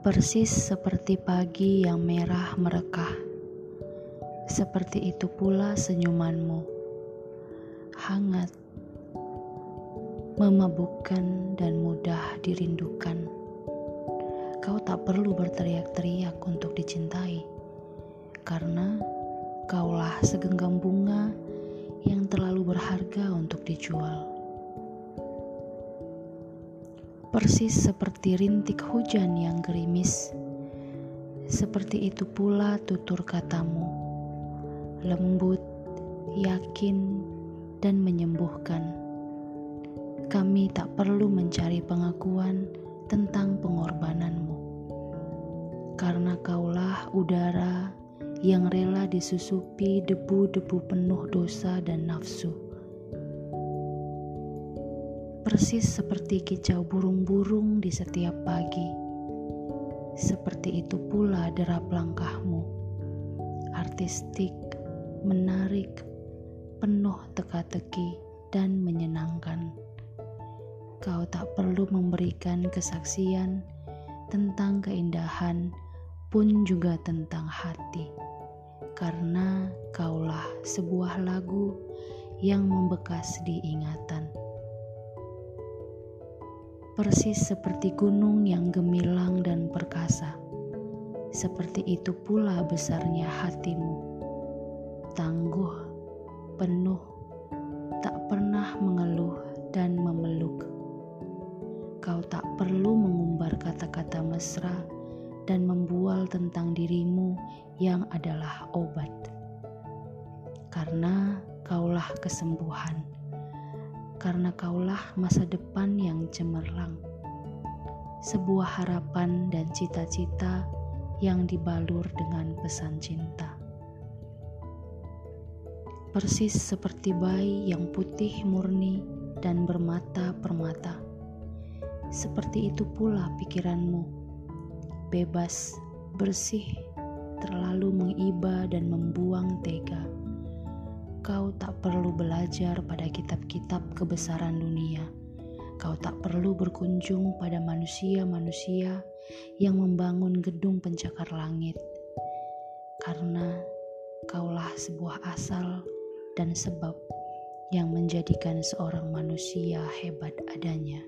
Persis seperti pagi yang merah merekah, seperti itu pula senyumanmu, hangat, memabukkan, dan mudah dirindukan. Kau tak perlu berteriak-teriak untuk dicintai, karena kaulah segenggam bunga yang terlalu berharga untuk dijual. Persis seperti rintik hujan yang gerimis. Seperti itu pula tutur katamu, lembut, yakin, dan menyembuhkan. Kami tak perlu mencari pengakuan tentang pengorbananmu, karena kaulah udara yang rela disusupi debu-debu penuh dosa dan nafsu persis seperti kicau burung-burung di setiap pagi. Seperti itu pula derap langkahmu, artistik, menarik, penuh teka-teki, dan menyenangkan. Kau tak perlu memberikan kesaksian tentang keindahan, pun juga tentang hati, karena kaulah sebuah lagu yang membekas di ingatan persis seperti gunung yang gemilang dan perkasa. Seperti itu pula besarnya hatimu, tangguh, penuh, tak pernah mengeluh dan memeluk. Kau tak perlu mengumbar kata-kata mesra dan membual tentang dirimu yang adalah obat, karena kaulah kesembuhan karena kaulah masa depan yang cemerlang, sebuah harapan dan cita-cita yang dibalur dengan pesan cinta. Persis seperti bayi yang putih murni dan bermata permata, seperti itu pula pikiranmu, bebas, bersih, terlalu mengiba dan membuang tega Kau tak perlu belajar pada kitab-kitab kebesaran dunia. Kau tak perlu berkunjung pada manusia-manusia yang membangun gedung pencakar langit, karena kaulah sebuah asal dan sebab yang menjadikan seorang manusia hebat adanya.